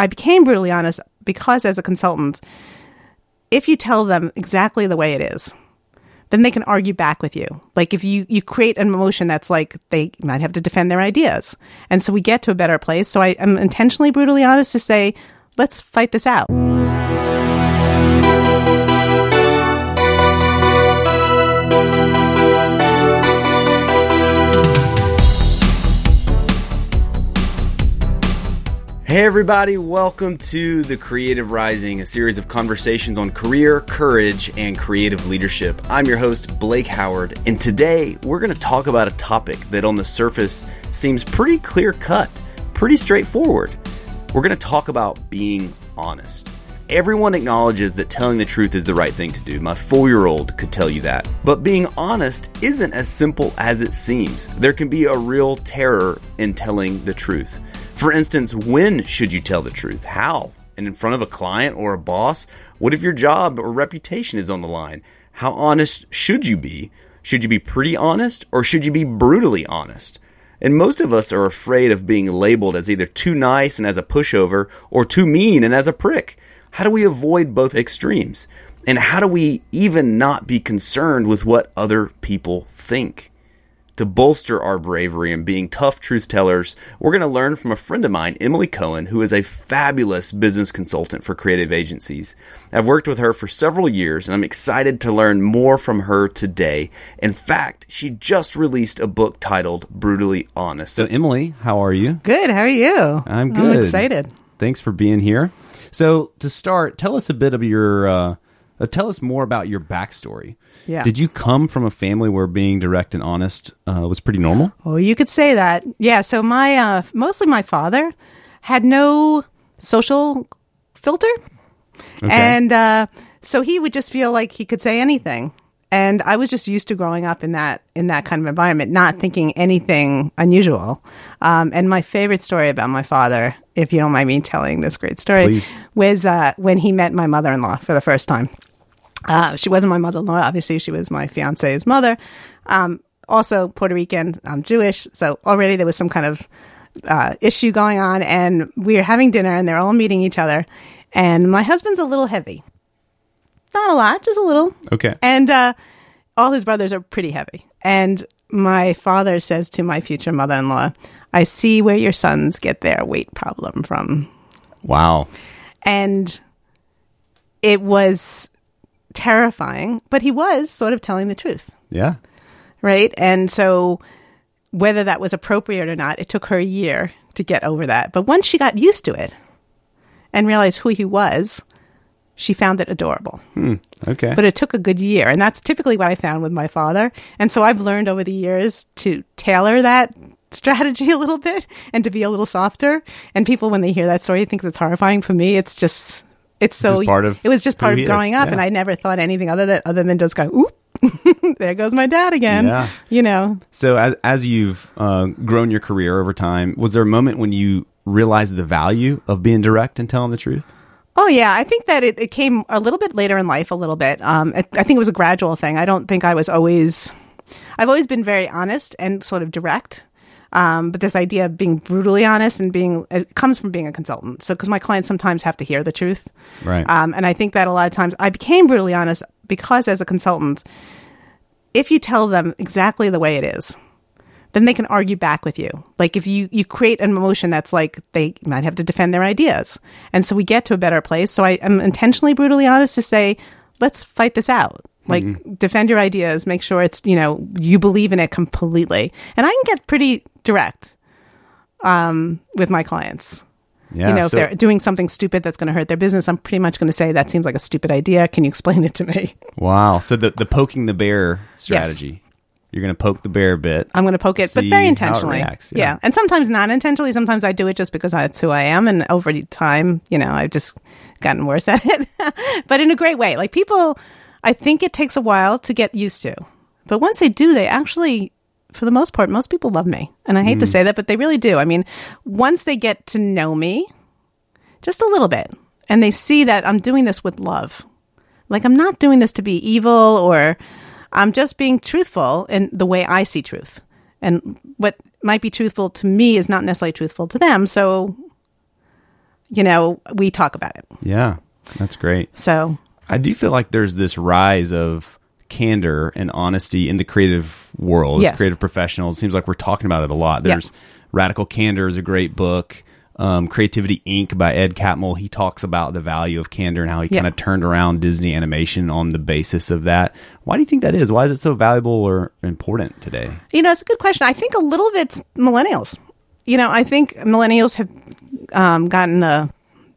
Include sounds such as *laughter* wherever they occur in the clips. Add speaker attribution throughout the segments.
Speaker 1: I became brutally honest because as a consultant, if you tell them exactly the way it is, then they can argue back with you. Like if you you create an emotion that's like they might have to defend their ideas, and so we get to a better place. So I am intentionally brutally honest to say, let's fight this out.
Speaker 2: Hey, everybody, welcome to The Creative Rising, a series of conversations on career, courage, and creative leadership. I'm your host, Blake Howard, and today we're going to talk about a topic that on the surface seems pretty clear cut, pretty straightforward. We're going to talk about being honest. Everyone acknowledges that telling the truth is the right thing to do. My four year old could tell you that. But being honest isn't as simple as it seems. There can be a real terror in telling the truth. For instance, when should you tell the truth? How? And in front of a client or a boss? What if your job or reputation is on the line? How honest should you be? Should you be pretty honest or should you be brutally honest? And most of us are afraid of being labeled as either too nice and as a pushover or too mean and as a prick. How do we avoid both extremes? And how do we even not be concerned with what other people think? To bolster our bravery and being tough truth tellers, we're going to learn from a friend of mine, Emily Cohen, who is a fabulous business consultant for creative agencies. I've worked with her for several years and I'm excited to learn more from her today. In fact, she just released a book titled Brutally Honest.
Speaker 3: So, Emily, how are you?
Speaker 1: Good. How are you?
Speaker 3: I'm good.
Speaker 1: I'm excited.
Speaker 3: Thanks for being here. So, to start, tell us a bit of your, uh, uh, tell us more about your backstory.
Speaker 1: Yeah.
Speaker 3: Did you come from a family where being direct and honest uh, was pretty normal?
Speaker 1: Oh, you could say that. Yeah. So my uh, mostly my father had no social filter,
Speaker 3: Okay.
Speaker 1: and uh, so he would just feel like he could say anything. And I was just used to growing up in that in that kind of environment, not thinking anything unusual. Um, and my favorite story about my father, if you don't mind me telling this great story,
Speaker 3: Please.
Speaker 1: was uh, when he met my mother-in-law for the first time. Uh, she wasn't my mother-in-law. Obviously, she was my fiance's mother. Um, also Puerto Rican. I'm Jewish, so already there was some kind of uh, issue going on. And we were having dinner, and they're all meeting each other. And my husband's a little heavy, not a lot, just a little.
Speaker 3: Okay.
Speaker 1: And uh, all his brothers are pretty heavy. And my father says to my future mother-in-law, "I see where your sons get their weight problem from."
Speaker 3: Wow.
Speaker 1: and it was terrifying but he was sort of telling the truth.
Speaker 3: Yeah.
Speaker 1: right? And so whether that was appropriate or not it took her a year to get over that. But once she got used to it and realized who he was she found it adorable. Hmm.
Speaker 3: Okay.
Speaker 1: but it took a good year and that's typically what i found with my father. And so i've learned over the years to tailor that strategy *laughs* a little bit and to be a little softer. And people when they hear that story think it's horrifying. For me it's just it's so
Speaker 3: part of
Speaker 1: it was just part of
Speaker 3: he is,
Speaker 1: growing up
Speaker 3: yeah.
Speaker 1: and i never thought anything other than other than just go oop *laughs* there goes my dad again
Speaker 3: Yeah.
Speaker 1: you know
Speaker 3: so, as, as you've uh, grown your career over time, was there a moment when you realized the value of being direct and telling the truth?
Speaker 1: Oh yeah, I think that it, it came a little bit later in life, a little bit. Um, I, I think it was a gradual thing. I don't think I was always. I've always been very honest and sort of direct. Um, but this idea of being brutally honest and being it comes from being a consultant. So because my clients sometimes have to hear the truth,
Speaker 3: Right.
Speaker 1: um, and I think that a lot of times I became brutally honest because as a consultant, if you tell them exactly the way it is, then they can argue back with you. Like if you you create an emotion that's like they might have to defend their ideas, and so we get to a better place. So I am intentionally brutally honest to say, let's fight this out. Like defend your ideas, make sure it's you know you believe in it completely, and I can get pretty direct um, with my clients.
Speaker 3: yeah.
Speaker 1: you know, if they're doing something stupid that's going to hurt their business, I'm pretty much going to say that seems like a stupid idea. Can you explain it to me?
Speaker 3: wow. So, the, the poking the bear strategy. You're going to poke the bear a bit.
Speaker 1: I'm going to poke it, but very
Speaker 3: how it
Speaker 1: intentionally.
Speaker 3: reacts,
Speaker 1: yeah.
Speaker 3: yeah.
Speaker 1: and sometimes not intentionally. Sometimes I do it just because that's who I am, and over time, you know, I've just gotten worse *laughs* at it. but in a great way. Like people, I think it takes a while to get used to, but once they do, they actually, for the most part, most people love me, and I hate
Speaker 3: Mm.
Speaker 1: to say that, but they really do. I mean, once they get to know me, just a little bit, and they see that I'm doing this with love. Like I'm not doing this to be evil or I'm just being truthful in the way I see truth. And what might be truthful to me is not necessarily truthful to them. So you know, we talk about it.
Speaker 2: Yeah, that's great.
Speaker 1: So
Speaker 2: I do feel like there's this rise of candor and honesty in the creative world,
Speaker 1: Yes.
Speaker 2: creative professionals. It seems like we're talking about it a lot.
Speaker 1: Yeah.
Speaker 2: There's Radical Candor is a great book. Um, Creativity Inc. by Ed Catmull. He talks about the value of candor and how he
Speaker 1: Yeah.
Speaker 2: kind of turned around Disney animation on the basis of that. Why do you think that is? Why is it so valuable or important today?
Speaker 1: You know, it's a good question. I think a little of it's millennials. You know, I think millennials have um, gotten a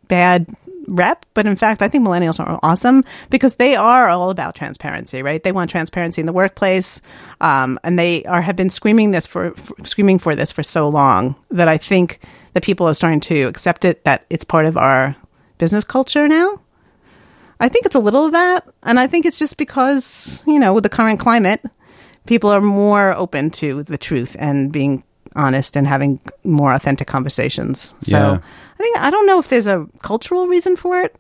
Speaker 1: bad rep, but in fact, I think millennials are awesome because they are all about transparency, right? They want transparency in the workplace, um, and they are have been screaming this for, for screaming for this for so long that I think that people are starting to accept it that it's part of our business culture now. I think it's a little of that, and I think it's just because you know with the current climate, people are more open to the truth and being honest and having more authentic conversations. So
Speaker 2: Yeah.
Speaker 1: I think I don't know if there's a cultural reason for it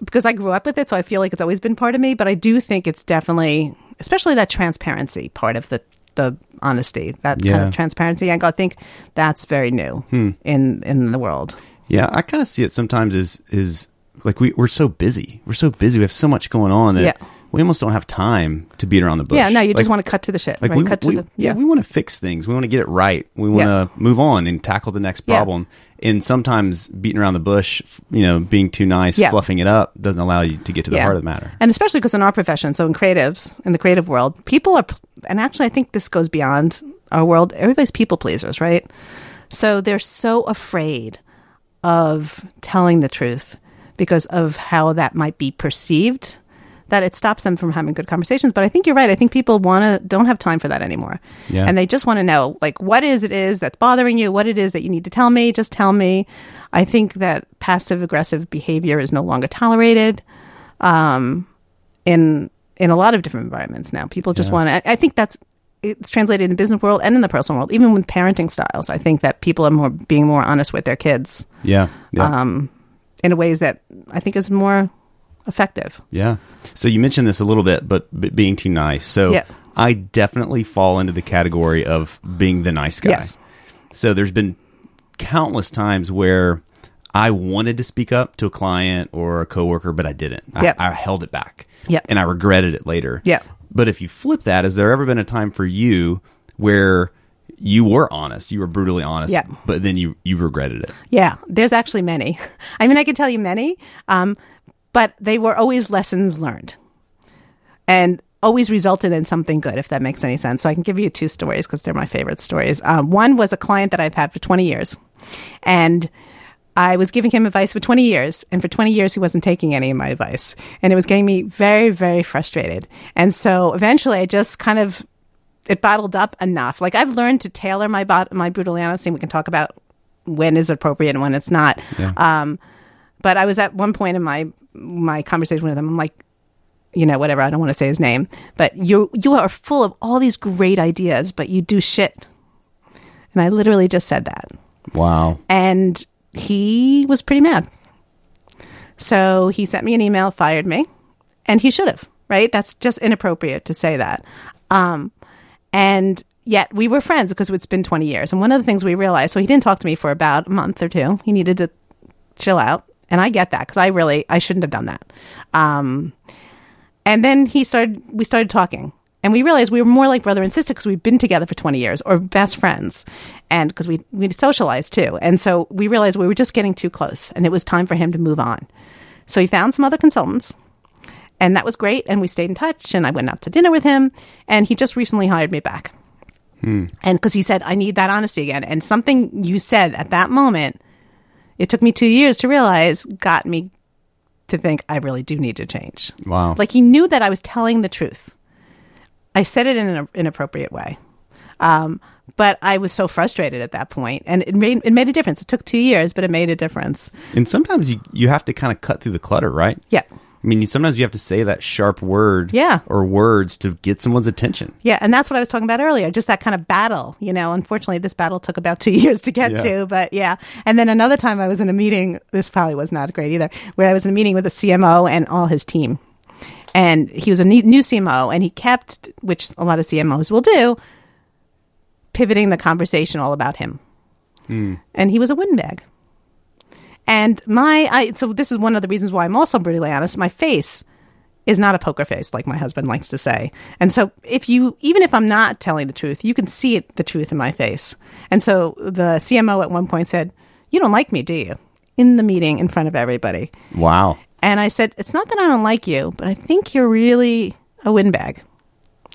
Speaker 1: because I grew up with it, so I feel like it's always been part of me. But I do think it's definitely, especially that transparency part of the the honesty, that kind of transparency angle. I think that's very new hmm. in in the world.
Speaker 2: Yeah, I kind of see it sometimes as is like we we're so busy. We're so busy. We have so much going on that
Speaker 1: Yeah.
Speaker 2: We almost don't have time to beat around the bush.
Speaker 1: Yeah, no, you just want to cut to the shit,
Speaker 2: like
Speaker 1: right?
Speaker 2: we,
Speaker 1: cut to
Speaker 2: we-
Speaker 1: the
Speaker 2: yeah. we want to fix things we want to get it right we want to
Speaker 1: Yeah.
Speaker 2: move on and tackle the next
Speaker 1: Yeah.
Speaker 2: problem and sometimes beating around the bush you know being too nice
Speaker 1: Yeah.
Speaker 2: fluffing it up doesn't allow you to get to the heart of the matter
Speaker 1: And especially because in our profession, so in creatives, in the creative world, people are, and actually, I think this goes beyond our world. Everybody's people pleasers, right? So they're so afraid of telling the truth because of how that might be perceived that it stops them from having good conversations. But I think you're right. I think people want to don't have time for that anymore,
Speaker 2: Yeah.
Speaker 1: and they just want to know like what is it is that's bothering you, what it is that you need to tell me. Just tell me. I think that passive aggressive behavior is no longer tolerated um, in in a lot of different environments now. People just
Speaker 2: Yeah.
Speaker 1: want to. I think that's it's translated in the business world and in the personal world, even with parenting styles. I think that people are more being more honest with their kids
Speaker 2: yeah yeah
Speaker 1: um, in ways that I think is more effective.
Speaker 2: yeah so you mentioned this a little bit but being too nice so
Speaker 1: Yeah.
Speaker 2: i definitely fall into the category of being the nice guy
Speaker 1: Yes.
Speaker 2: so there's been countless times where I wanted to speak up to a client or a coworker, but I didn't. I,
Speaker 1: Yep.
Speaker 2: I held it back.
Speaker 1: Yep.
Speaker 2: And I regretted it later.
Speaker 1: Yeah.
Speaker 2: But if you flip that, has there ever been a time for you where you were honest, you were brutally honest,
Speaker 1: Yep.
Speaker 2: but then you, you regretted it?
Speaker 1: Yeah, there's actually many. *laughs* I mean, I can tell you many, um, but they were always lessons learned and always resulted in something good, if that makes any sense. So I can give you two stories because they're my favorite stories. Um, one was a client that I've had for 20 years, and I was giving him advice for 20 years, and for 20 years he wasn't taking any of my advice, and it was getting me very, very frustrated. And so eventually, I just kind of it bottled up enough. Like I've learned to tailor my bot my brutal honesty. We can talk about when is appropriate and when it's not.
Speaker 2: Yeah.
Speaker 1: Um, but I was at one point in my my conversation with him. I'm like, you know, whatever. I don't want to say his name, but you you are full of all these great ideas, but you do shit. And I literally just said that,
Speaker 2: Wow.
Speaker 1: and he was pretty mad. So he sent me an email, fired me, and he should have. Right? That's just inappropriate to say that. Um, and yet we were friends because it's been 20 years. And one of the things we realized, so he didn't talk to me for about a month or two. He needed to chill out. And I get that because I really, I shouldn't have done that. Um, and then he started, we started talking. And we realized we were more like brother and sister because we've been together for 20 years or best friends. And because we, we socialized too. And so we realized we were just getting too close and it was time for him to move on. So he found some other consultants and that was great. And we stayed in touch. And I went out to dinner with him. And he just recently hired me back. And because he said, I need that honesty again. And something you said at that moment, it took me two years to realize, got me to think I really do need to change.
Speaker 2: Wow.
Speaker 1: Like he knew that I was telling the truth. I said it in an inappropriate way. Um, but I was so frustrated at that point, and it made it made a difference. It took two years, but it made a difference.
Speaker 2: and sometimes you, you have to kind of cut through the clutter, right?
Speaker 1: Yeah,
Speaker 2: I mean, sometimes you have to say that sharp word
Speaker 1: Yeah.
Speaker 2: or words to get someone's attention.
Speaker 1: Yeah, and that's what I was talking about earlier. Just that kind of battle. You know, unfortunately, this battle took about *laughs* two years to get
Speaker 2: Yeah.
Speaker 1: to, but yeah. And then another time I was in a meeting, this probably was not great either, where I was in a meeting with a CMO and all his team. And he was a new CMO, and he kept, which a lot of CMOs will do, pivoting the conversation all about him. Hmm. And he was a windbag. And my, I, so this is one of the reasons why I'm also brutally honest. My face is not a poker face, like my husband likes to say. And so, if you, even if I'm not telling the truth, you can see it, the truth in my face. And so, the CMO at one point said, "You don't like me, do you?" In the meeting, in front of everybody.
Speaker 2: Wow.
Speaker 1: And I said, "It's not that I don't like you, but I think you're really a windbag."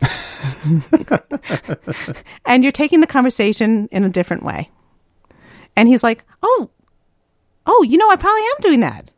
Speaker 1: *laughs* and you're taking the conversation in a different way. And he's like, "Oh, oh, you know, I probably am doing that."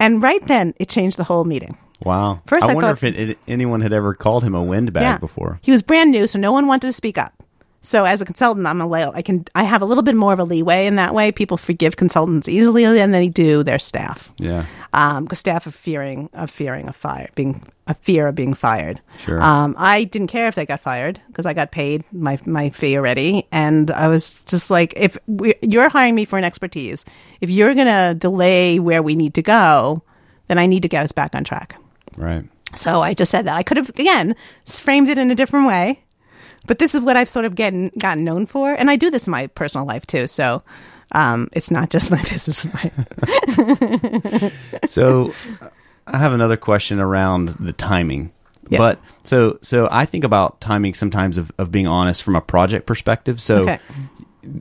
Speaker 1: And right then, it changed the whole meeting.
Speaker 2: Wow.
Speaker 1: First
Speaker 2: I,
Speaker 1: I
Speaker 2: wonder
Speaker 1: thought-
Speaker 2: if it, it, anyone had ever called him a windbag before.
Speaker 1: He was brand new, so no one wanted to speak up. So as a consultant, I'm a lay- I can I have a little bit more of a leeway in that way. People forgive consultants easily than they do their staff.
Speaker 2: Yeah.
Speaker 1: Um, because staff are fearing of fearing of fire being a fear of being fired.
Speaker 2: Sure.
Speaker 1: Um, I didn't care if they got fired because I got paid my my fee already, and I was just like, if we, you're hiring me for an expertise, if you're gonna delay where we need to go, then I need to get us back on track.
Speaker 2: Right.
Speaker 1: So I just said that. I could have, again, framed it in a different way. But this is what I've sort of getting, gotten known for. And I do this in my personal life too. So um, it's not just *laughs* my business life. *laughs*
Speaker 2: So I have another question around the timing.
Speaker 1: Yeah.
Speaker 2: But so so I think about timing sometimes of, of being honest from a project perspective. So
Speaker 1: Okay.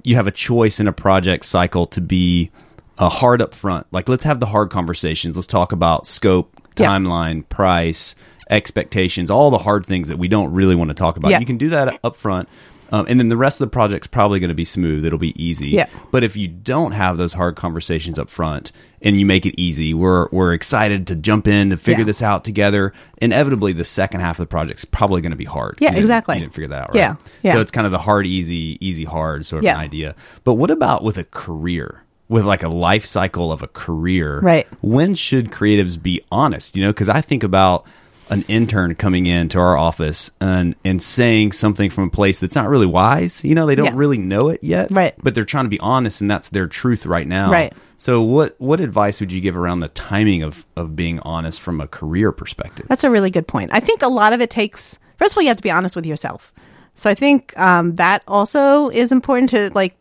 Speaker 2: you have a choice in a project cycle to be a hard up front. Like let's have the hard conversations. Let's talk about scope,
Speaker 1: Yeah.
Speaker 2: timeline, price, expectations, all the hard things that we don't really want to talk about.
Speaker 1: Yeah.
Speaker 2: You can do that up front. Um, and then the rest of the project's probably going to be smooth. It'll be easy.
Speaker 1: Yeah.
Speaker 2: But if you don't have those hard conversations up front and you make it easy, we're we're excited to jump in to figure
Speaker 1: Yeah.
Speaker 2: this out together. Inevitably, the second half of the project's probably going to be hard.
Speaker 1: Yeah,
Speaker 2: You
Speaker 1: exactly.
Speaker 2: You didn't figure that out, right?
Speaker 1: Yeah, yeah.
Speaker 2: So it's kind of the hard, easy, easy, hard sort of
Speaker 1: Yeah.
Speaker 2: an idea. But what about with a career? With like a life cycle of a career,
Speaker 1: Right.
Speaker 2: When should creatives be honest? You know, because I think about an intern coming into our office and and saying something from a place that's not really wise. You know, they don't
Speaker 1: Yeah.
Speaker 2: really know it yet,
Speaker 1: Right.
Speaker 2: But they're trying to be honest, and that's their truth right now,
Speaker 1: Right.
Speaker 2: So, what what advice would you give around the timing of of being honest from a career perspective?
Speaker 1: That's a really good point. I think a lot of it takes, first of all, you have to be honest with yourself. So I think um, that also is important to like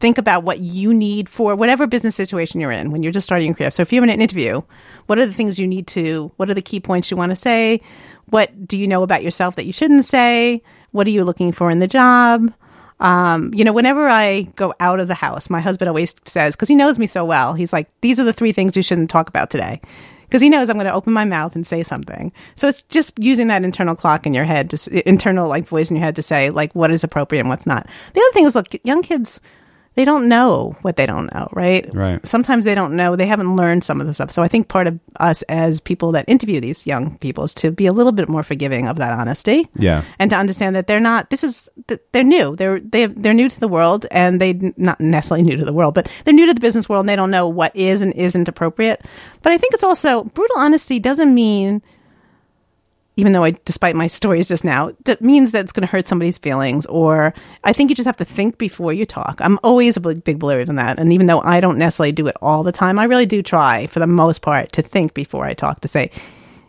Speaker 1: think about what you need for whatever business situation you're in when you're just starting your career. So if you're in an interview, what are the things you need to, what are the key points you want to say? What do you know about yourself that you shouldn't say? What are you looking for in the job? Um, you know, whenever I go out of the house, my husband always says, because he knows me so well, he's like, these are the three things you shouldn't talk about today. Because he knows I'm going to open my mouth and say something. So it's just using that internal clock in your head, to, internal like voice in your head to say like what is appropriate and what's not. The other thing is, look, young kids, they don't know what they don't know, right?
Speaker 2: Right.
Speaker 1: Sometimes they don't know, they haven't learned some of the stuff. So I think part of us as people that interview these young people is to be a little bit more forgiving of that honesty
Speaker 2: Yeah.
Speaker 1: and to understand that they're not this is they're new they're they, they're new to the world and they not necessarily new to the world but they're new to the business world and they don't know what is and isn't appropriate but i think it's also brutal honesty doesn't mean even though I, despite my stories just now, that means that it's going to hurt somebody's feelings. Or I think you just have to think before you talk. I'm always a big, big believer in that. And even though I don't necessarily do it all the time, I really do try, for the most part, to think before I talk to say,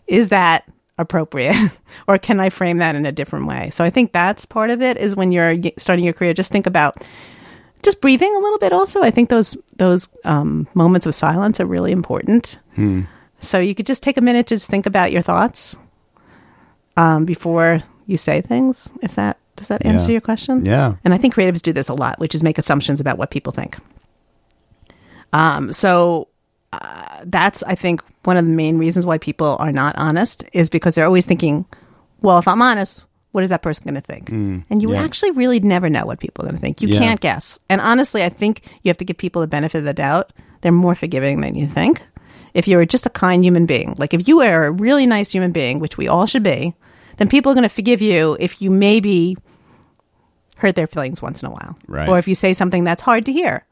Speaker 1: is that appropriate *laughs* or can I frame that in a different way? So I think that's part of it is when you're starting your career, just think about just breathing a little bit also. I think those those um, moments of silence are really important. So you could just take a minute, just think about your thoughts um, before you say things. If that does that answer
Speaker 2: Yeah.
Speaker 1: your question?
Speaker 2: Yeah.
Speaker 1: And I think creatives do this a lot, which is make assumptions about what people think. Um, so uh, that's I think one of the main reasons why people are not honest is because they're always thinking, well, if I'm honest, what is that person going to think? and you
Speaker 2: yeah.
Speaker 1: actually really never know what people are going to think. You
Speaker 2: Yeah.
Speaker 1: can't guess. And honestly, I think you have to give people the benefit of the doubt. They're more forgiving than you think. If you're just a kind human being, like if you are a really nice human being, which we all should be, then people are going to forgive you if you maybe hurt their feelings once in a while.
Speaker 2: Right.
Speaker 1: Or if you say something that's hard to hear.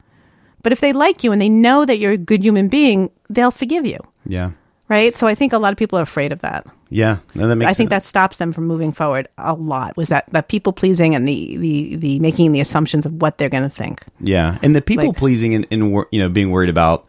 Speaker 1: But if they like you and they know that you're a good human being, they'll forgive you.
Speaker 2: Yeah.
Speaker 1: Right? So I think a lot of people are afraid of that.
Speaker 2: Yeah. No, that makes
Speaker 1: I think that stops them from moving forward a lot. Was that that people pleasing and the the the making the assumptions of what they're going to think.
Speaker 2: Yeah, and the people
Speaker 1: Like-
Speaker 2: pleasing and, and you know being worried about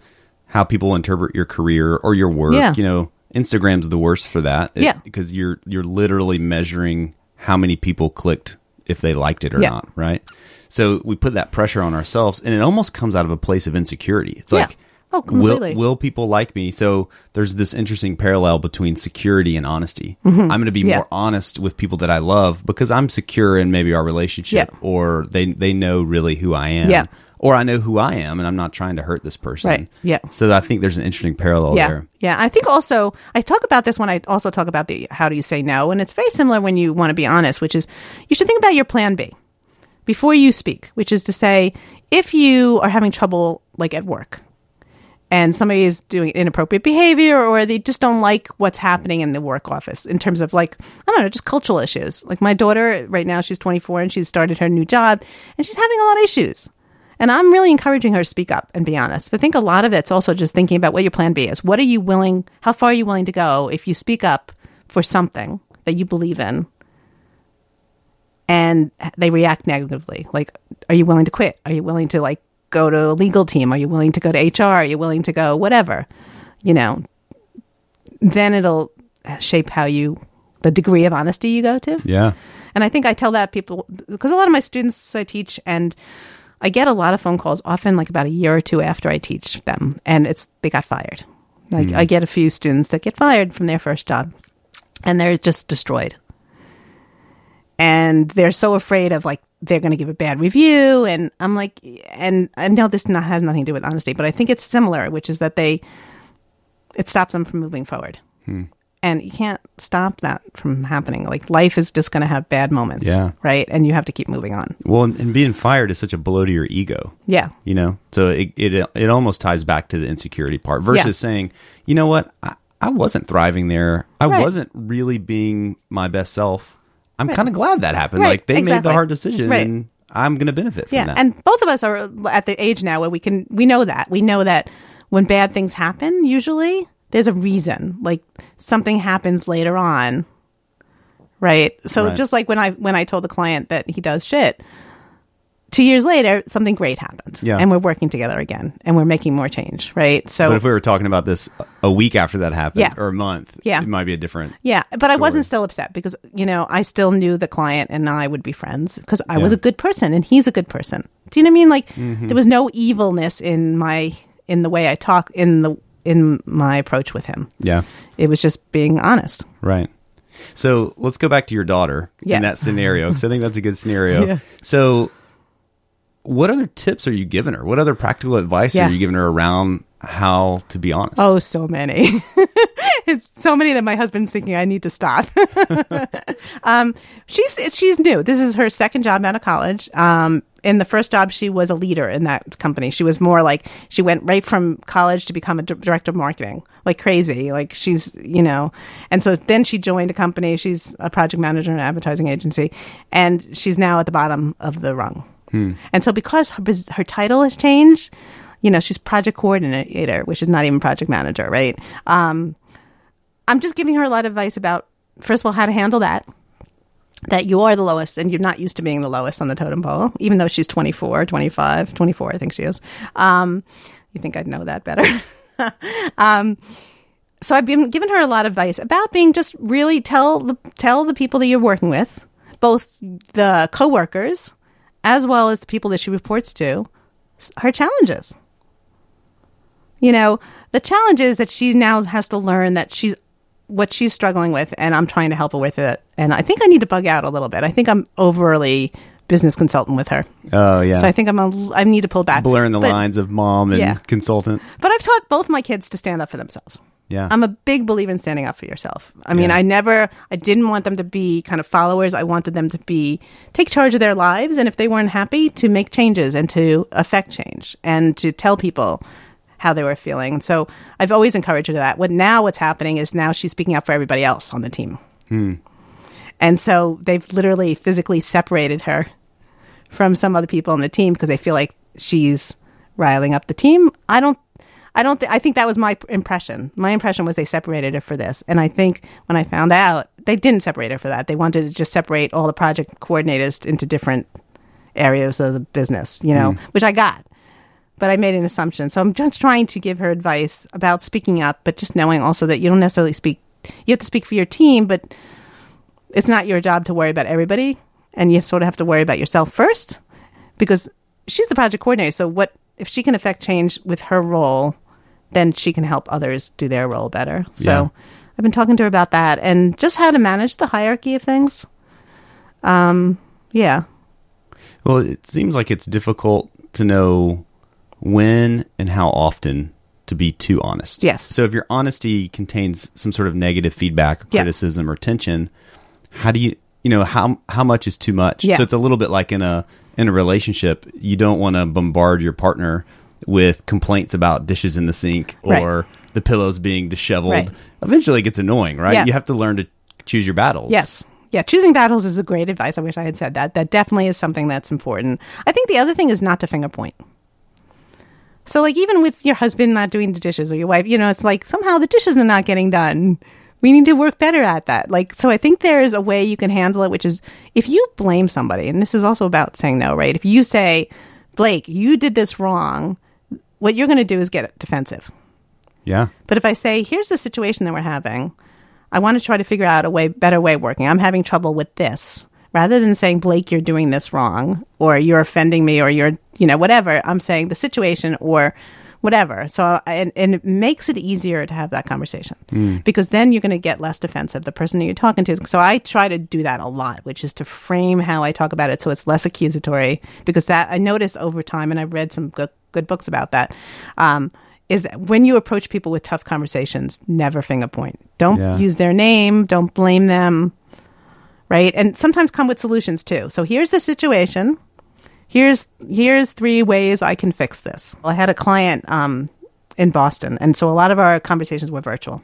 Speaker 2: how people interpret your career or your work.
Speaker 1: Yeah.
Speaker 2: You know, Instagram's the worst for that. It-
Speaker 1: Yeah.
Speaker 2: because you're you're literally measuring how many people clicked if they liked it or
Speaker 1: Yeah.
Speaker 2: not, right? So we put that pressure on ourselves, and it almost comes out of a place of insecurity. It's
Speaker 1: Yeah.
Speaker 2: like,
Speaker 1: Oh,
Speaker 2: will
Speaker 1: completely.
Speaker 2: will people like me? So there's this interesting parallel between security and honesty. I'm going to be
Speaker 1: Mm-hmm. Yeah.
Speaker 2: more honest with people that I love because I'm secure in maybe our relationship, or they they know really who I am. Or I know who I am, and I'm not trying to hurt this person.
Speaker 1: Right. Yeah.
Speaker 2: So I think there's an interesting parallel
Speaker 1: yeah,
Speaker 2: there.
Speaker 1: yeah. I think also I talk about this when I also talk about the how do you say no, and it's very similar when you want to be honest, which is you should think about your plan B before you speak, which is to say if you are having trouble like at work and somebody is doing inappropriate behavior or they just don't like what's happening in the work office in terms of like i don't know just cultural issues like my daughter right now she's 24 and she's started her new job and she's having a lot of issues and i'm really encouraging her to speak up and be honest i think a lot of it's also just thinking about what your plan b is what are you willing how far are you willing to go if you speak up for something that you believe in and they react negatively. Like, are you willing to quit? Are you willing to like go to a legal team? Are you willing to go to HR? Are you willing to go whatever? You know, then it'll shape how you the degree of honesty you go to.
Speaker 2: Yeah.
Speaker 1: And I think I tell that people because a lot of my students I teach and I get a lot of phone calls often like about a year or two after I teach them and it's they got fired. Like hmm. I get a few students that get fired from their first job and they're just destroyed. And they're so afraid of like they're going to give a bad review and I'm like and I know this not, has nothing to do with honesty, but I think it's similar, which is that they it stops them from moving forward. Hmm. And you can't stop that from happening. Like life is just going to have bad moments,
Speaker 2: Yeah.
Speaker 1: right? And you have to keep moving on.
Speaker 2: Well, and, and being fired is such a blow to your ego.
Speaker 1: Yeah.
Speaker 2: you know so it, it it almost ties back to the insecurity part versus
Speaker 1: Yeah.
Speaker 2: saying you know what I, I wasn't thriving there i
Speaker 1: Right.
Speaker 2: wasn't really being my best self i'm kind of glad that happened
Speaker 1: Right,
Speaker 2: like they made the hard decision
Speaker 1: Right.
Speaker 2: and i'm gonna benefit from
Speaker 1: Yeah,
Speaker 2: that
Speaker 1: and both of us are at the age now where we can we know that we know that when bad things happen, usually there's a reason. Like something happens later on, right? So
Speaker 2: Right.
Speaker 1: just like when I when I told the client that he does shit, two years later something great happened,
Speaker 2: Yeah.
Speaker 1: and we're working together again, and we're making more change, right? So
Speaker 2: but if we were talking about this a week after that happened
Speaker 1: Yeah.
Speaker 2: or a month
Speaker 1: Yeah.
Speaker 2: it might be a different
Speaker 1: Yeah, but I wasn't still upset because you know I still knew the client and I would be friends because I was a good person and he's a good person. Do you know what I mean? Like
Speaker 2: Mm-hmm.
Speaker 1: there was no evilness in my in the way I talk in the in my approach with him.
Speaker 2: yeah
Speaker 1: It was just being honest.
Speaker 2: Right. So let's go back to your daughter
Speaker 1: Yeah.
Speaker 2: in that scenario because I think that's a good scenario. *laughs*
Speaker 1: Yeah.
Speaker 2: So, what other tips are you giving her? What other practical advice
Speaker 1: Yeah.
Speaker 2: are you giving her around how to be honest?
Speaker 1: Oh, so many. *laughs* it's so many that my husband's thinking I need to stop. *laughs* um, she's she's new. This is her second job out of college. Um, in the first job, she was a leader in that company. She was more like she went right from college to become a director of marketing, like crazy. Like she's you know, and so then she joined a company. She's a project manager in an advertising agency, and she's now at the bottom of the rung. And so because her, her title has changed, you know, she's project coordinator, which is not even project manager, right? Um, I'm just giving her a lot of advice about, first of all, how to handle that. That you are the lowest and you're not used to being the lowest on the totem pole, even though she's 24, 25, 24, I think she is. Um, you think I'd know that better? *laughs* um, so I've been giving her a lot of advice about being just really tell the tell the people that you're working with, both the coworkers as well as the people that she reports to, her challenges. You know, the challenge is that she now has to learn that she's what she's struggling with, and I'm trying to help her with it. And I think I need to bug out a little bit. I think I'm overly business consultant with her,
Speaker 2: Oh yeah.
Speaker 1: so I think I'm a, I need to pull back,
Speaker 2: blurring the
Speaker 1: But-
Speaker 2: lines of mom and
Speaker 1: Yeah.
Speaker 2: consultant.
Speaker 1: But I've taught both my kids to stand up for themselves.
Speaker 2: Yeah.
Speaker 1: I'm a big believer in standing up for yourself. I mean,
Speaker 2: Yeah.
Speaker 1: I never, I didn't want them to be kind of followers. I wanted them to be, take charge of their lives. And if they weren't happy, to make changes and to affect change and to tell people how they were feeling. So I've always encouraged her to that. What now what's happening is now she's speaking up for everybody else on the team. Hmm. And so they've literally physically separated her from some other people on the team because they feel like she's riling up the team. I don't. I don't. Th- I think that was my impression. My impression was they separated it for this, and I think when I found out they didn't separate it for that. They wanted to just separate all the project coordinators into different areas of the business. You know, mm. which I got, but I made an assumption. So I'm just trying to give her advice about speaking up, but just knowing also that you don't necessarily speak. You have to speak for your team, but it's not your job to worry about everybody and you sort of have to worry about yourself first because she's the project coordinator. So what if she can affect change with her role, then she can help others do their role better. So
Speaker 2: Yeah.
Speaker 1: I've been talking to her about that and just how to manage the hierarchy of things. Um, yeah,
Speaker 2: Well, it seems like it's difficult to know when and how often to be too honest.
Speaker 1: Yes.
Speaker 2: So if your honesty contains some sort of negative feedback or
Speaker 1: Yeah.
Speaker 2: criticism or tension, how do you you know how how much is too much?
Speaker 1: Yeah.
Speaker 2: So it's a little bit like in a in a relationship, you don't want to bombard your partner with complaints about dishes in the sink
Speaker 1: Right.
Speaker 2: or the pillows being disheveled.
Speaker 1: Right.
Speaker 2: Eventually it gets annoying, right?
Speaker 1: Yeah.
Speaker 2: You have to learn to choose your battles.
Speaker 1: Yes. Yeah, choosing battles is a great advice. I wish I had said that. That definitely is something that's important. I think the other thing is not to finger point. So, like, even with your husband not doing the dishes or your wife, you know, it's like somehow the dishes are not getting done. We need to work better at that. Like, so I think there is a way you can handle it, which is if you blame somebody, and this is also about saying no, right? If you say, Blake, you did this wrong, what you're going to do is get defensive.
Speaker 2: Yeah.
Speaker 1: But if I say, here's the situation that we're having, I want to try to figure out a way, better way of working. I'm having trouble with this. Rather than saying, Blake, you're doing this wrong, or you're offending me, or you're, you know, whatever, I'm saying the situation or whatever. So, and, and it makes it easier to have that conversation hmm. because then you're going to get less defensive. The person that you're talking to. So, I try to do that a lot, which is to frame how I talk about it so it's less accusatory because that I noticed over time, and I've read some good, good books about that. Um, is that when you approach people with tough conversations, never finger point. Don't
Speaker 2: Yeah.
Speaker 1: use their name. Don't blame them. Right. And sometimes come with solutions too. So here's the situation. Here's here's three ways I can fix this. I had a client um, in Boston, and so a lot of our conversations were virtual.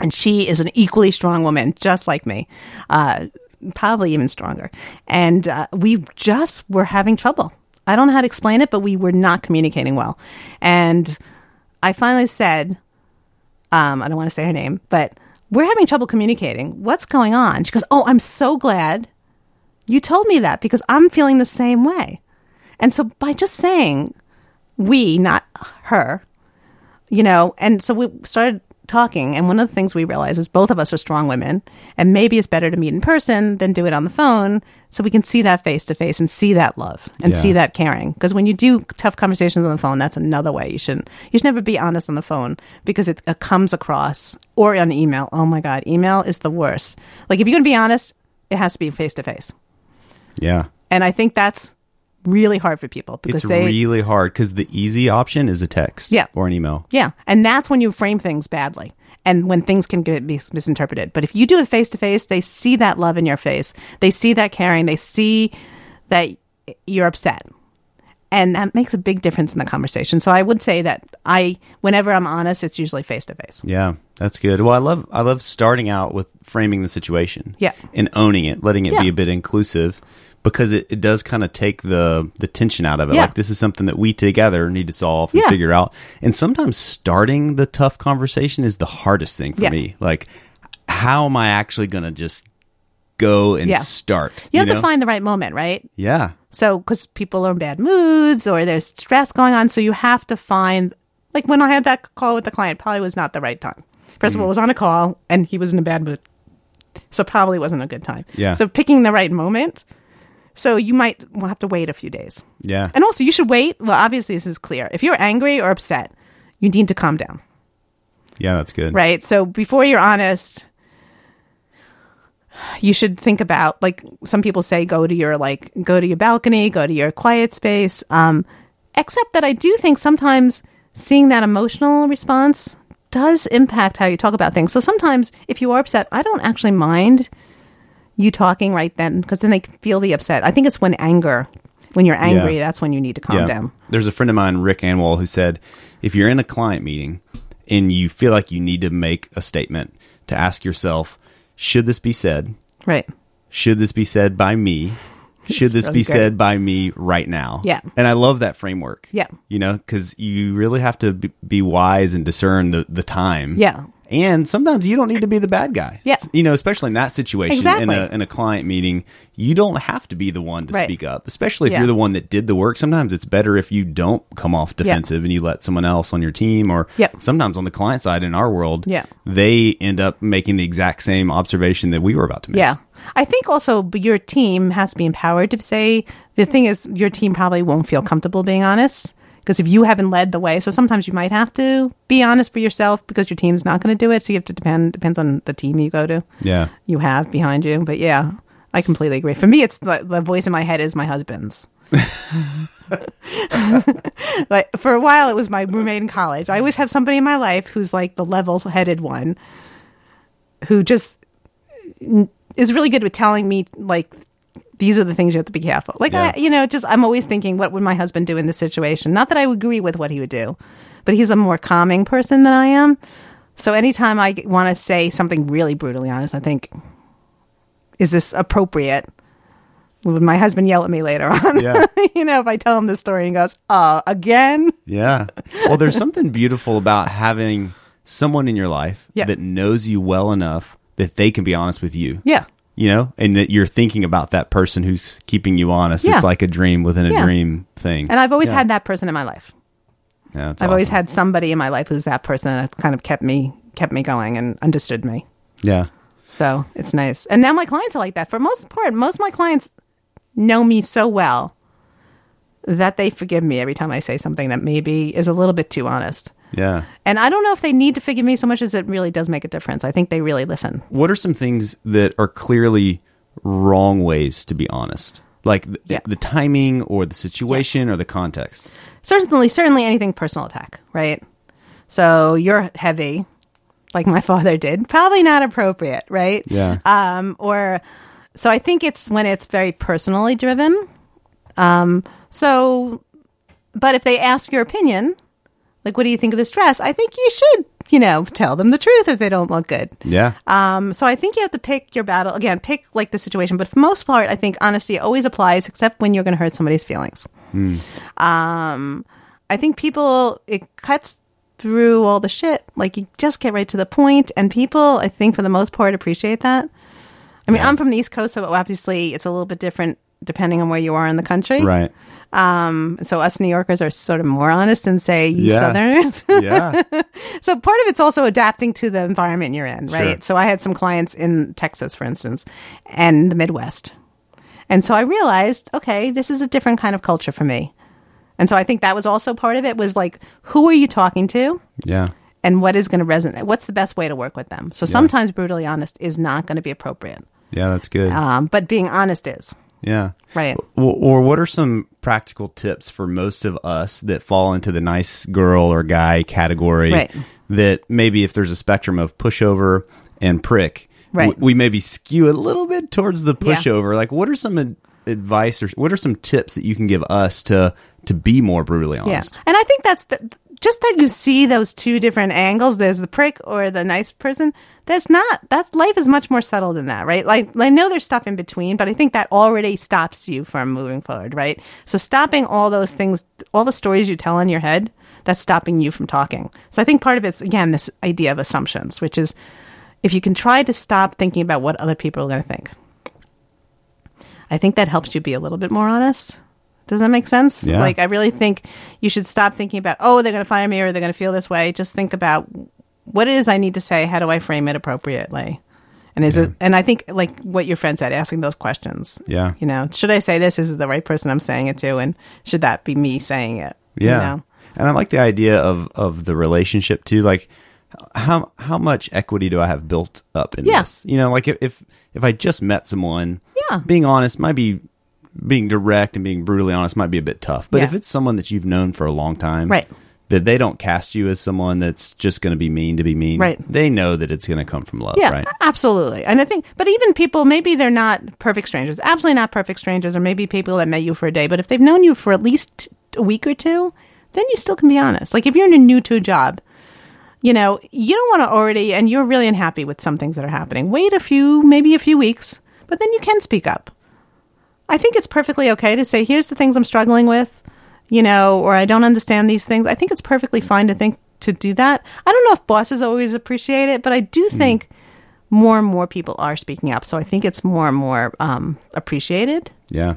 Speaker 1: And she is an equally strong woman, just like me, uh, probably even stronger. And uh, we just were having trouble. I don't know how to explain it, but we were not communicating well. And I finally said, um, I don't want to say her name, but we're having trouble communicating. What's going on? She goes, Oh, I'm so glad you told me that because I'm feeling the same way. And so by just saying we, not her, you know, and so we started talking. And one of the things we realize is both of us are strong women, and maybe it's better to meet in person than do it on the phone so we can see that face to face and see that love and
Speaker 2: Yeah.
Speaker 1: see that caring. Because when you do tough conversations on the phone, that's another way you shouldn't. You should never be honest on the phone because it, it comes across or on email. Oh my God, email is the worst. Like if you're going to be honest, it has to be face to face.
Speaker 2: Yeah.
Speaker 1: And I think that's really hard for people because
Speaker 2: It's
Speaker 1: they
Speaker 2: really hard because the easy option is a text
Speaker 1: Yeah.
Speaker 2: or an email.
Speaker 1: Yeah, and that's when you frame things badly, and when things can get mis- misinterpreted. But if you do it face to face, they see that love in your face. They see that caring. They see that you're upset, and that makes a big difference in the conversation. So I would say that I, whenever I'm honest, it's usually face to face.
Speaker 2: Yeah, that's good. Well, I love I love starting out with framing the situation.
Speaker 1: Yeah.
Speaker 2: And owning it, letting it be a bit inclusive because it, it does kind of take the the tension out of it.
Speaker 1: Yeah.
Speaker 2: Like this is something that we together need to solve and
Speaker 1: Yeah.
Speaker 2: figure out. And sometimes starting the tough conversation is the hardest thing for
Speaker 1: Yeah.
Speaker 2: me. Like how am I actually going to just go and
Speaker 1: Yeah.
Speaker 2: start?
Speaker 1: You have
Speaker 2: know?
Speaker 1: to find the right moment, right?
Speaker 2: Yeah.
Speaker 1: So, because people are in bad moods or there's stress going on, so you have to find. Like when I had that call with the client, probably was not the right time. First
Speaker 2: Mm.
Speaker 1: of all, it was on a call and he was in a bad mood, so probably wasn't a good time.
Speaker 2: Yeah.
Speaker 1: So picking the right moment. So you might have to wait a few days,
Speaker 2: Yeah.
Speaker 1: and also you should wait. Well, obviously this is clear. If you're angry or upset, you need to calm down,
Speaker 2: yeah, that's good.
Speaker 1: right? So before you're honest, you should think about like some people say go to your like go to your balcony go to your quiet space um except that i do think sometimes seeing that emotional response does impact how you talk about things so sometimes if you are upset i don't actually mind you talking right then because then they can feel the upset i think it's when anger when you're angry
Speaker 2: Yeah.
Speaker 1: that's when you need to calm down
Speaker 2: There's a friend of mine, Rick Anwell, who said if you're in a client meeting and you feel like you need to make a statement, to ask yourself, should this be said?
Speaker 1: right
Speaker 2: Should this be said by me? *laughs* Should this
Speaker 1: really
Speaker 2: be
Speaker 1: great.
Speaker 2: said by me right now?
Speaker 1: Yeah.
Speaker 2: And I love that framework.
Speaker 1: Yeah.
Speaker 2: You know, because you really have to be, be wise and discern the, the time.
Speaker 1: Yeah.
Speaker 2: And sometimes you don't need to be the bad guy.
Speaker 1: Yeah.
Speaker 2: You know, especially in that situation,
Speaker 1: Exactly.
Speaker 2: in, a, in a client meeting, you don't have to be the one to
Speaker 1: Right.
Speaker 2: speak up, especially if
Speaker 1: Yeah.
Speaker 2: you're the one that did the work. Sometimes it's better if you don't come off defensive and you let someone else on your team or
Speaker 1: Yep.
Speaker 2: sometimes on the client side in our world,
Speaker 1: Yeah.
Speaker 2: they end up making the exact same observation that we were about to make.
Speaker 1: Yeah. I think also your team has to be empowered to say the thing is your team probably won't feel comfortable being honest because if you haven't led the way, so sometimes you might have to be honest for yourself because your team's not going to do it. So you have to depend depends on the team you go to,
Speaker 2: Yeah.
Speaker 1: you have behind you. But yeah, I completely agree. For me, it's the, the voice in my head is my husband's. *laughs* like for a while, it was my roommate in college. I always have somebody in my life who's like the level-headed one, who just is really good with telling me like these are the things you have to be careful. Like
Speaker 2: Yeah.
Speaker 1: I, you know, just I'm always thinking, what would my husband do in this situation? Not that I would agree with what he would do, but he's a more calming person than I am. So anytime I want to say something really brutally honest, I think, is this appropriate? Would my husband yell at me later on?
Speaker 2: Yeah. *laughs*
Speaker 1: you know, if I tell him the story and he goes, "Uh, again?"
Speaker 2: Yeah. Well, there's something beautiful about having someone in your life
Speaker 1: Yeah.
Speaker 2: that knows you well enough that they can be honest with you.
Speaker 1: Yeah,
Speaker 2: You know, and that you're thinking about that person who's keeping you honest.
Speaker 1: Yeah.
Speaker 2: It's like a dream within a
Speaker 1: Yeah.
Speaker 2: dream thing.
Speaker 1: and I've always
Speaker 2: Yeah.
Speaker 1: had that person in my life.
Speaker 2: Yeah, that's
Speaker 1: I've always had somebody in my life who's that person that kind of kept me kept me going and understood me.
Speaker 2: Yeah.
Speaker 1: So it's nice. And now my clients are like that. For most part, most of my clients know me so well that they forgive me every time I say something that maybe is a little bit too honest.
Speaker 2: Yeah.
Speaker 1: And I don't know if they need to forgive me so much as it really does make a difference. I think they really listen.
Speaker 2: What are some things that are clearly wrong ways to be honest? Like th-
Speaker 1: Yeah.
Speaker 2: the timing or the situation or the context.
Speaker 1: Certainly, certainly anything personal attack, right? So you're heavy, like my *laughs* father did. Probably not appropriate, right?
Speaker 2: Yeah.
Speaker 1: Um, or so I think it's when it's very personally driven. Um, so, but if they ask your opinion, like, what do you think of this dress? I think you should, you know, tell them the truth if they don't look good.
Speaker 2: Yeah.
Speaker 1: Um, so I think you have to pick your battle again. Pick like the situation, but for most part, I think honesty always applies, except when you're going to hurt somebody's feelings. Um, I think people it cuts through all the shit. Like you just get right to the point, and people, I think, for the most part, appreciate that. I mean,
Speaker 2: Yeah.
Speaker 1: I'm from the East Coast, so obviously it's a little bit different depending on where you are in the country.
Speaker 2: right.
Speaker 1: Um, so us New Yorkers are sort of more honest than say you
Speaker 2: Yeah.
Speaker 1: Southerners. *laughs*
Speaker 2: Yeah. *laughs*
Speaker 1: So part of it's also adapting to the environment you're in, right?
Speaker 2: Sure.
Speaker 1: So I had some clients in Texas, for instance, and the Midwest. And so I realized, okay, this is a different kind of culture for me. And so I think that was also part of it was like, who are you talking to?
Speaker 2: yeah.
Speaker 1: And what is going to resonate? What's the best way to work with them? So sometimes brutally honest is not going to be appropriate.
Speaker 2: Yeah, that's good.
Speaker 1: Um, but being honest is.
Speaker 2: Yeah.
Speaker 1: Right.
Speaker 2: Or, or what are some practical tips for most of us that fall into the nice girl or guy category
Speaker 1: Right.
Speaker 2: that maybe if there's a spectrum of pushover and prick,
Speaker 1: Right.
Speaker 2: w- we maybe skew a little bit towards the
Speaker 1: Yeah.
Speaker 2: pushover. Like, what are some ad- advice or what are some tips that you can give us to to be more brutally honest?
Speaker 1: Yeah. And I think that's the, just that you see those two different angles. There's the prick or the nice person. There's not, that's life is much more subtle than that, right? Like, I know there's stuff in between, but I think that already stops you from moving forward, right? So stopping all those things, all the stories you tell in your head, that's stopping you from talking. So I think part of it's, again, this idea of assumptions, which is if you can try to stop thinking about what other people are going to think, I think that helps you be a little bit more honest. Does that make sense?
Speaker 2: Yeah.
Speaker 1: Like, I really think you should stop thinking about, oh, they're going to fire me or they're going to feel this way. Just think about what it is I need to say. How do I frame it appropriately? And is it, and I think like what your friend said, asking those questions.
Speaker 2: Yeah.
Speaker 1: You know, should I say this? Is it the right person I'm saying it to? And should that be me saying it? You
Speaker 2: Yeah.
Speaker 1: know?
Speaker 2: And I like the idea of of the relationship too. Like how how much equity do I have built up in
Speaker 1: Yeah.
Speaker 2: this? You know, like if if, if I just met someone,
Speaker 1: Yeah.
Speaker 2: being honest might be being direct and being brutally honest might be a bit tough. But
Speaker 1: Yeah.
Speaker 2: if it's someone that you've known for a long time,
Speaker 1: Right.
Speaker 2: that they don't cast you as someone that's just going to be mean to be mean,
Speaker 1: Right.
Speaker 2: They know that it's going to come from love,
Speaker 1: Yeah,
Speaker 2: right?
Speaker 1: absolutely. And I think, but even people, maybe they're not perfect strangers, absolutely not perfect strangers, or maybe people that met you for a day, but if they've known you for at least a week or two, then you still can be honest. Like if you're in a new to a job, you know, you don't want to already, and you're really unhappy with some things that are happening. Wait a few, maybe a few weeks, but then you can speak up. I think it's perfectly okay to say, here's the things I'm struggling with, you know, or I don't understand these things. I think it's perfectly fine to think to do that. I don't know if bosses always appreciate it, but I do think more and more people are speaking up. So I think it's more and more um, appreciated.
Speaker 2: Yeah.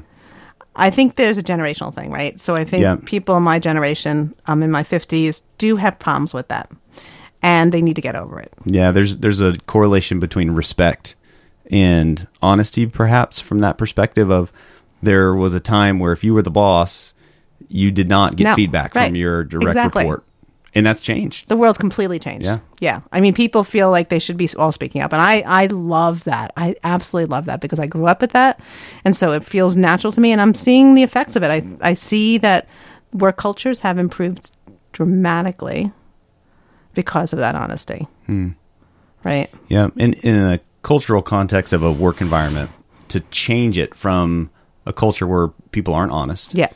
Speaker 1: I think there's a generational thing, right? So I think
Speaker 2: Yeah.
Speaker 1: people in my generation, um, in my 50s, do have problems with that. And they need to get over it.
Speaker 2: Yeah, there's there's a correlation between respect and honesty, perhaps from that perspective of there was a time where if you were the boss, you did not get
Speaker 1: No,
Speaker 2: feedback
Speaker 1: right.
Speaker 2: from your direct
Speaker 1: Exactly.
Speaker 2: report, and that's changed.
Speaker 1: the world's completely changed.
Speaker 2: Yeah.
Speaker 1: Yeah. I mean, people feel like they should be all speaking up. And I, I love that. I absolutely love that because I grew up with that. And so it feels natural to me. And I'm seeing the effects of it. I, I see that work cultures have improved dramatically because of that honesty.
Speaker 2: Hmm.
Speaker 1: Right.
Speaker 2: Yeah, in in a cultural context of a work environment, to change it from a culture where people aren't honest.
Speaker 1: Yeah.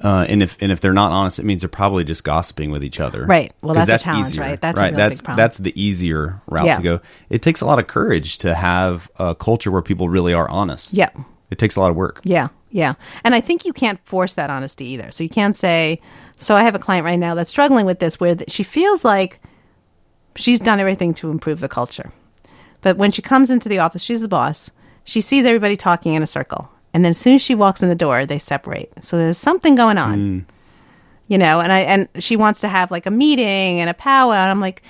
Speaker 2: Uh, and if and if they're not honest, it means they're probably just gossiping with each other.
Speaker 1: Right. Well, that's a challenge, right? That's a
Speaker 2: right. that's that's the easier route
Speaker 1: Yeah.
Speaker 2: to go. It takes a lot of courage to have a culture where people really are honest.
Speaker 1: Yeah.
Speaker 2: It takes a lot of work.
Speaker 1: Yeah, yeah. And I think you can't force that honesty either. So you can't say, so I have a client right now that's struggling with this where she feels like she's done everything to improve the culture. But when she comes into the office, she's the boss. She sees everybody talking in a circle. And then as soon as she walks in the door, they separate. So there's something going on. Hmm. You know, and I and she wants to have like a meeting and a powwow. And I'm like,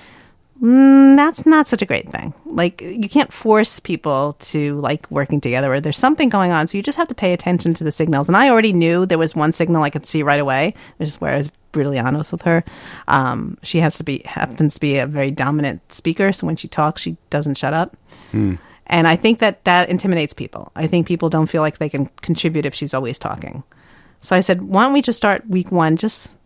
Speaker 1: mm, that's not such a great thing. Like you can't force people to like working together or there's something going on. So you just have to pay attention to the signals. And I already knew there was one signal I could see right away, which is where I was brutally honest with her. Um, she has to be happens to be a very dominant speaker, so when she talks, she doesn't shut up. And I think that that intimidates people. I think people don't feel like they can contribute if she's always talking. So I said, why don't we just start week one just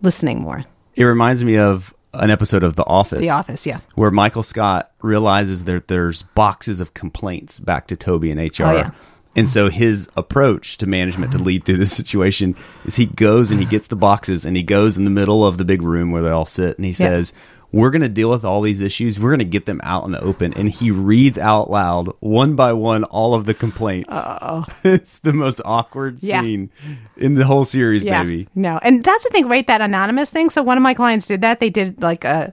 Speaker 1: listening more?
Speaker 2: It reminds me of an episode of The Office.
Speaker 1: The office, yeah.
Speaker 2: where Michael Scott realizes that there's boxes of complaints back to Toby and HR.
Speaker 1: Oh, yeah.
Speaker 2: And so his approach to management to lead through this situation is he goes and he gets the boxes and he goes in the middle of the big room where they all sit and he says, We're going to deal with all these issues. We're going to get them out in the open. And he reads out loud, one by one, all of the complaints. Oh. *laughs* it's the most awkward
Speaker 1: Yeah.
Speaker 2: scene in the whole series,
Speaker 1: Yeah.
Speaker 2: baby.
Speaker 1: No. And that's the thing, right? That anonymous thing. So one of my clients did that. They did like a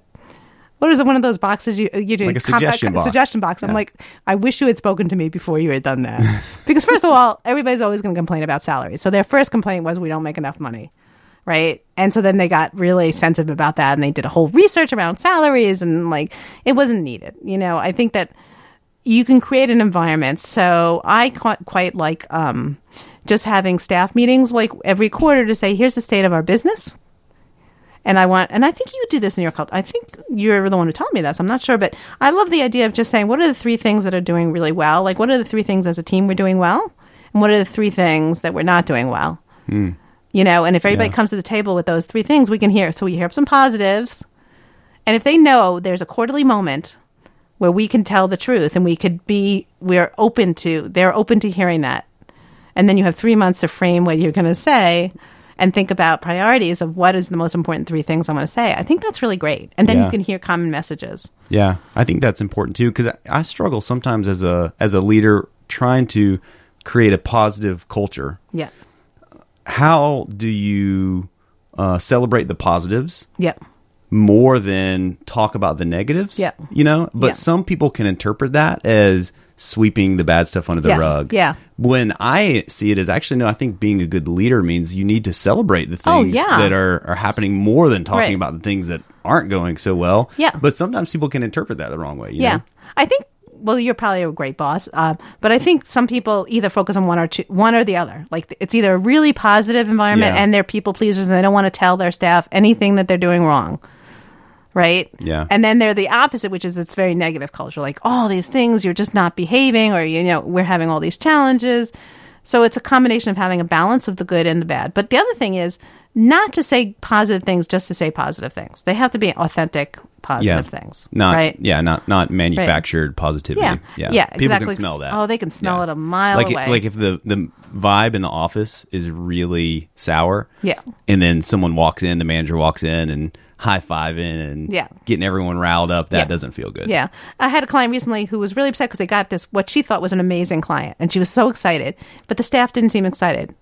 Speaker 1: what is it? One of those boxes you you do
Speaker 2: Like a suggestion box.
Speaker 1: suggestion box. I'm like, I wish you had spoken to me before you had done that. *laughs* because first of all, everybody's always going to complain about salary. So their first complaint was we don't make enough money, right? And so then they got really sensitive about that, and they did a whole research around salaries, and like it wasn't needed. You know, I think that you can create an environment. So I quite, quite like um, just having staff meetings like every quarter to say, here's the state of our business. And I want, and I think you do this in your cult. I think you're the one who taught me this. I'm not sure, but I love the idea of just saying, what are the three things that are doing really well? Like, what are the three things as a team we're doing well? And what are the three things that we're not doing well? You know, and if everybody
Speaker 2: Yeah.
Speaker 1: comes to the table with those three things, we can hear. So we hear some positives. And if they know there's a quarterly moment where we can tell the truth and we could be, we're open to, they're open to hearing that. And then you have three months to frame what you're going to say and think about priorities of what is the most important three things I'm going to say. I think that's really great. And then
Speaker 2: Yeah.
Speaker 1: you can hear common messages.
Speaker 2: Yeah, I think that's important too because I, I struggle sometimes as a as a leader trying to create a positive culture.
Speaker 1: Yeah.
Speaker 2: How do you uh, celebrate the positives
Speaker 1: Yeah.
Speaker 2: more than talk about the negatives?
Speaker 1: Yeah.
Speaker 2: you know. But
Speaker 1: Yeah.
Speaker 2: some people can interpret that as sweeping the bad stuff under the
Speaker 1: Yes.
Speaker 2: rug.
Speaker 1: Yeah.
Speaker 2: When I see it as actually no, I think being a good leader means you need to celebrate the
Speaker 1: Oh,
Speaker 2: things
Speaker 1: yeah.
Speaker 2: that are, are happening more than talking
Speaker 1: Right.
Speaker 2: about the things that aren't going so well.
Speaker 1: Yeah.
Speaker 2: But sometimes people can interpret that the wrong way. you
Speaker 1: Yeah.
Speaker 2: know?
Speaker 1: I think. Well, you're probably a great boss, uh, but I think some people either focus on one or two, one or the other. Like it's either a really positive environment
Speaker 2: Yeah.
Speaker 1: and they're people pleasers and they don't want to tell their staff anything that they're doing wrong, right?
Speaker 2: Yeah.
Speaker 1: And then they're the opposite, which is it's very negative culture. Like all these things, you're just not behaving, or you know, we're having all these challenges. So it's a combination of having a balance of the good and the bad. But the other thing is not to say positive things just to say positive things. They have to be authentic, positive things.
Speaker 2: Not
Speaker 1: right?
Speaker 2: yeah, not not manufactured positivity.
Speaker 1: Yeah,
Speaker 2: yeah,
Speaker 1: yeah,
Speaker 2: People
Speaker 1: exactly.
Speaker 2: can smell that.
Speaker 1: Oh, they can smell
Speaker 2: Yeah.
Speaker 1: it a mile
Speaker 2: like
Speaker 1: away.
Speaker 2: like if the the vibe in the office is really sour.
Speaker 1: Yeah.
Speaker 2: and then someone walks in, the manager walks in and high fiving and
Speaker 1: Yeah.
Speaker 2: getting everyone riled up. That
Speaker 1: Yeah.
Speaker 2: doesn't feel good.
Speaker 1: Yeah. I had a client recently who was really upset because they got this, what she thought was an amazing client. And she was so excited, but the staff didn't seem excited.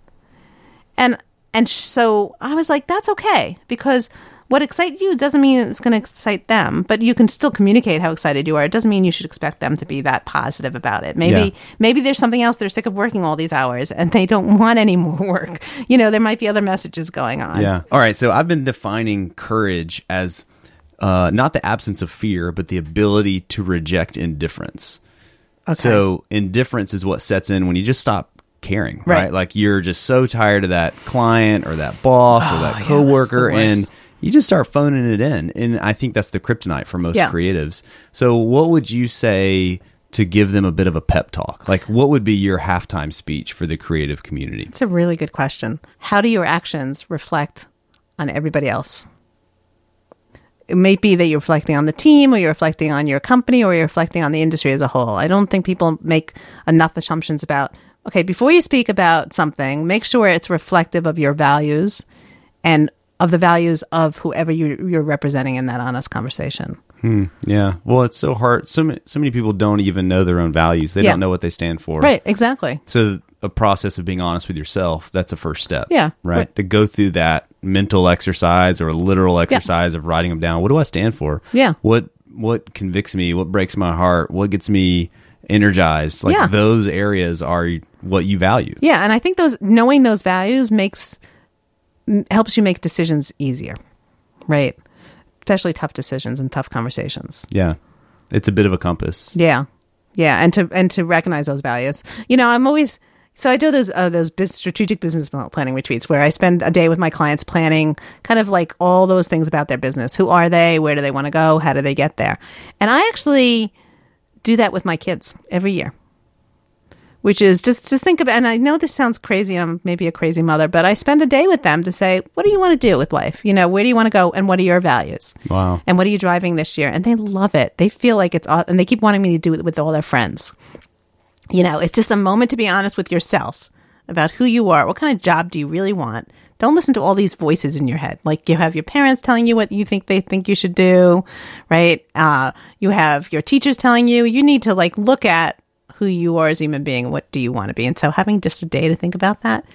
Speaker 1: And, and so I was like, that's okay because what excites you doesn't mean it's going to excite them, but you can still communicate how excited you are. It doesn't mean you should expect them to be that positive about it. Maybe,
Speaker 2: Yeah.
Speaker 1: maybe there's something else. They're sick of working all these hours and they don't *laughs* want any more work. You know, there might be other messages going on.
Speaker 2: Yeah. All right. So I've been defining courage as uh, not the absence of fear, but the ability to reject indifference. Okay. So indifference is what sets in when you just stop caring, right?
Speaker 1: Right.
Speaker 2: Like you're just so tired of that client or that boss or
Speaker 1: Oh, yeah,
Speaker 2: that
Speaker 1: that's
Speaker 2: coworker
Speaker 1: worst.
Speaker 2: and you just start phoning it in. And I think that's the kryptonite for most
Speaker 1: Yeah.
Speaker 2: creatives. So what would you say to give them a bit of a pep talk? Like what would be your halftime speech for the creative community?
Speaker 1: It's a really good question. How do your actions reflect on everybody else? It may be that you're reflecting on the team, or you're reflecting on your company, or you're reflecting on the industry as a whole. I don't think people make enough assumptions about, okay, before you speak about something, make sure it's reflective of your values and of the values of whoever you, you're representing in that honest conversation.
Speaker 2: Hmm, yeah. Well, it's so hard. So many, so many people don't even know their own values. They
Speaker 1: Yeah.
Speaker 2: don't know what they stand for.
Speaker 1: Right, exactly.
Speaker 2: So a process of being honest with yourself, that's a first step.
Speaker 1: Yeah,
Speaker 2: Right.
Speaker 1: right.
Speaker 2: To go through that mental exercise or a literal exercise of writing them down. What do I stand for?
Speaker 1: Yeah.
Speaker 2: What what convicts me? What breaks my heart? What gets me energized? Like
Speaker 1: Yeah.
Speaker 2: those areas are what you value.
Speaker 1: Yeah, and I think those knowing those values makes helps you make decisions easier, right? Especially tough decisions and tough conversations.
Speaker 2: Yeah. It's a bit of a compass.
Speaker 1: Yeah, yeah, and to and to recognize those values. You know, I'm always so I do those uh, those bus strategic business planning retreats where I spend a day with my clients planning kind of like all those things about their business. Who are they? Where do they want to go? How do they get there? And I actually do that with my kids every year. Which is just just think about and I know this sounds crazy, I'm maybe a crazy mother, but I spend a day with them to say, what do you want to do with life? You know, where do you want to go and what are your values?
Speaker 2: Wow.
Speaker 1: and what are you driving this year? And they love it. They feel like it's, and they keep wanting me to do it with all their friends. You know, it's just a moment to be honest with yourself about who you are. What kind of job do you really want? Don't listen to all these voices in your head. Like you have your parents telling you what you think they think you should do, right? Uh, you have your teachers telling you. You need to like look at who you are as a human being what do you want to be. And so having just a day to think about that,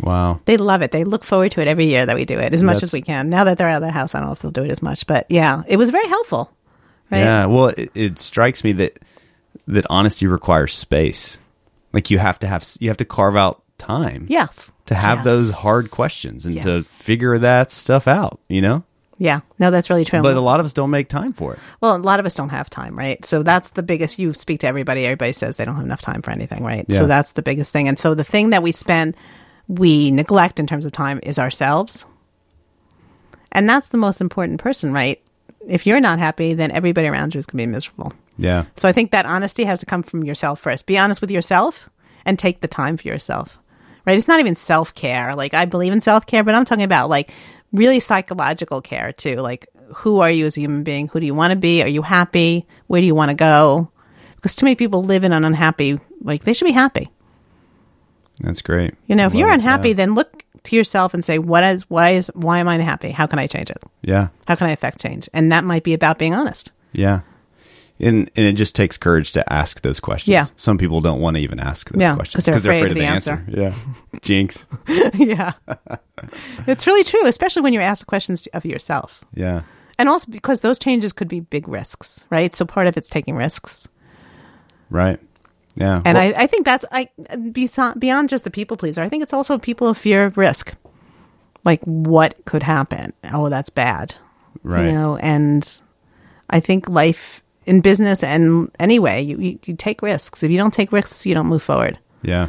Speaker 2: Wow.
Speaker 1: they love it. They look forward to it every year that we do it as much
Speaker 2: That's-
Speaker 1: as we can. Now that they're out of the house, I don't know if they'll do it as much, but yeah, it was very helpful. Right?
Speaker 2: Yeah. Well, it, it strikes me that that honesty requires space. Like you have to have you have to carve out time.
Speaker 1: Yes.
Speaker 2: To have
Speaker 1: Yes.
Speaker 2: those hard questions and to figure that stuff out, you know?
Speaker 1: Yeah. No, that's really true.
Speaker 2: But a lot of us don't make time for it.
Speaker 1: well, a lot of us don't have time, right? So that's the biggest. You speak to everybody. Everybody says they don't have enough time for anything, right?
Speaker 2: Yeah.
Speaker 1: So that's the biggest thing. And so the thing that we spend, we neglect in terms of time is ourselves. And that's the most important person, right? If you're not happy, then everybody around you is going to be miserable.
Speaker 2: Yeah.
Speaker 1: So I think that honesty has to come from yourself first. Be honest with yourself and take the time for yourself. Right? It's not even self care. Like I believe in self care, but I'm talking about like really psychological care too. Like who are you as a human being? Who do you want to be? Are you happy? Where do you want to go? Because too many people live in an unhappy like they should be happy.
Speaker 2: That's great.
Speaker 1: You know, if you're unhappy,
Speaker 2: Yeah.
Speaker 1: then look to yourself and say, What is why is why am I unhappy? How can I change it?
Speaker 2: Yeah.
Speaker 1: How can I affect change? And that might be about being honest.
Speaker 2: Yeah. And and it just takes courage to ask those questions.
Speaker 1: Yeah.
Speaker 2: Some people don't want to even ask those
Speaker 1: Yeah,
Speaker 2: questions
Speaker 1: 'cause they're afraid of the answer.
Speaker 2: Yeah. *laughs* Jinx. *laughs*
Speaker 1: yeah. it's really true, especially when you're asked questions of yourself.
Speaker 2: Yeah.
Speaker 1: And also because those changes could be big risks, right? So part of it's taking risks.
Speaker 2: Right. Yeah.
Speaker 1: And
Speaker 2: Well,
Speaker 1: I, I think that's I beyond, beyond just the people pleaser. I think it's also people of fear of risk. Like what could happen? Oh, that's bad.
Speaker 2: Right.
Speaker 1: You know, and I think life in business and anyway, you, you, you take risks. If you don't take risks, you don't move forward.
Speaker 2: Yeah.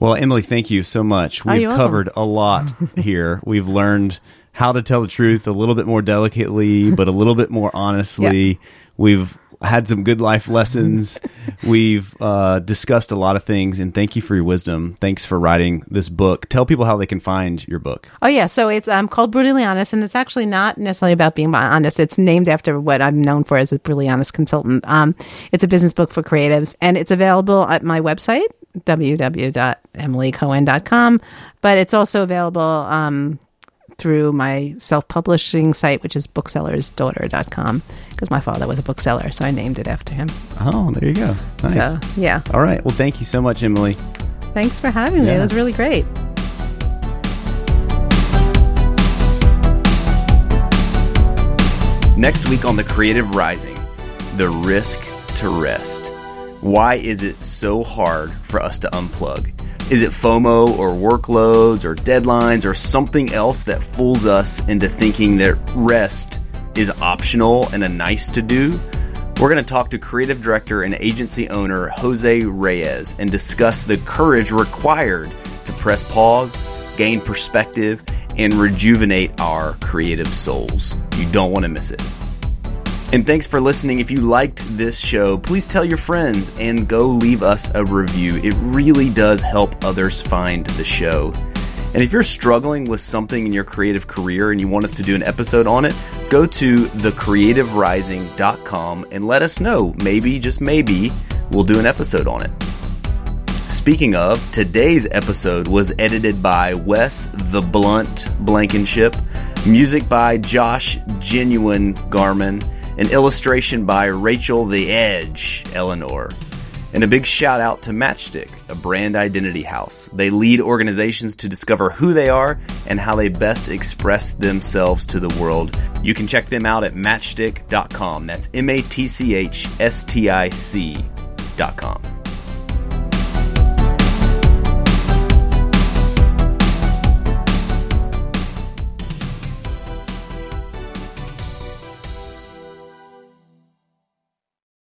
Speaker 2: Well, Emily, thank you so much.
Speaker 1: Oh,
Speaker 2: We've
Speaker 1: welcome.
Speaker 2: covered a lot *laughs* here. We've learned how to tell the truth a little bit more delicately, but a little bit more honestly. We've had some good life *laughs* lessons. We've uh, discussed a lot of things, and thank you for your wisdom. Thanks for writing this book. Tell people how they can find your book.
Speaker 1: Oh yeah, so it's um, called Brutally Honest, and it's actually not necessarily about being honest. It's named after what I'm known for as a brutally honest consultant. Um, it's a business book for creatives, and it's available at my website www.emilycohen.com. But it's also available um, through my self-publishing site, which is booksellersdaughter.com, because my father was a bookseller, so I named it after him.
Speaker 2: Oh, there you go. Nice.
Speaker 1: So yeah,
Speaker 2: All right. Well, thank you so much, Emily.
Speaker 1: thanks for having me. It was really great.
Speaker 4: Next week on The Creative Rising, the risk to rest. Why is it so hard for us to unplug? Is it FOMO or workloads or deadlines or something else that fools us into thinking that rest is optional and a nice to do?
Speaker 2: We're going to talk to creative director and agency owner Jose Reyes and discuss the courage required to press pause, gain perspective, and rejuvenate our creative souls. You don't want to miss it. And thanks for listening. If you liked this show, please tell your friends and go leave us a review. It really does help others find the show. And if you're struggling with something in your creative career and you want us to do an episode on it, go to thecreativerising.com and let us know. Maybe, just maybe, we'll do an episode on it. Speaking of, today's episode was edited by Wes the Blunt Blankenship, music by Josh Genuine Garman an illustration by Rachel the Edge Eleanor. And a big shout out to Matchstick, a brand identity house. They lead organizations to discover who they are and how they best express themselves to the world. You can check them out at matchstick.com. That's M A T C H S T I C.com.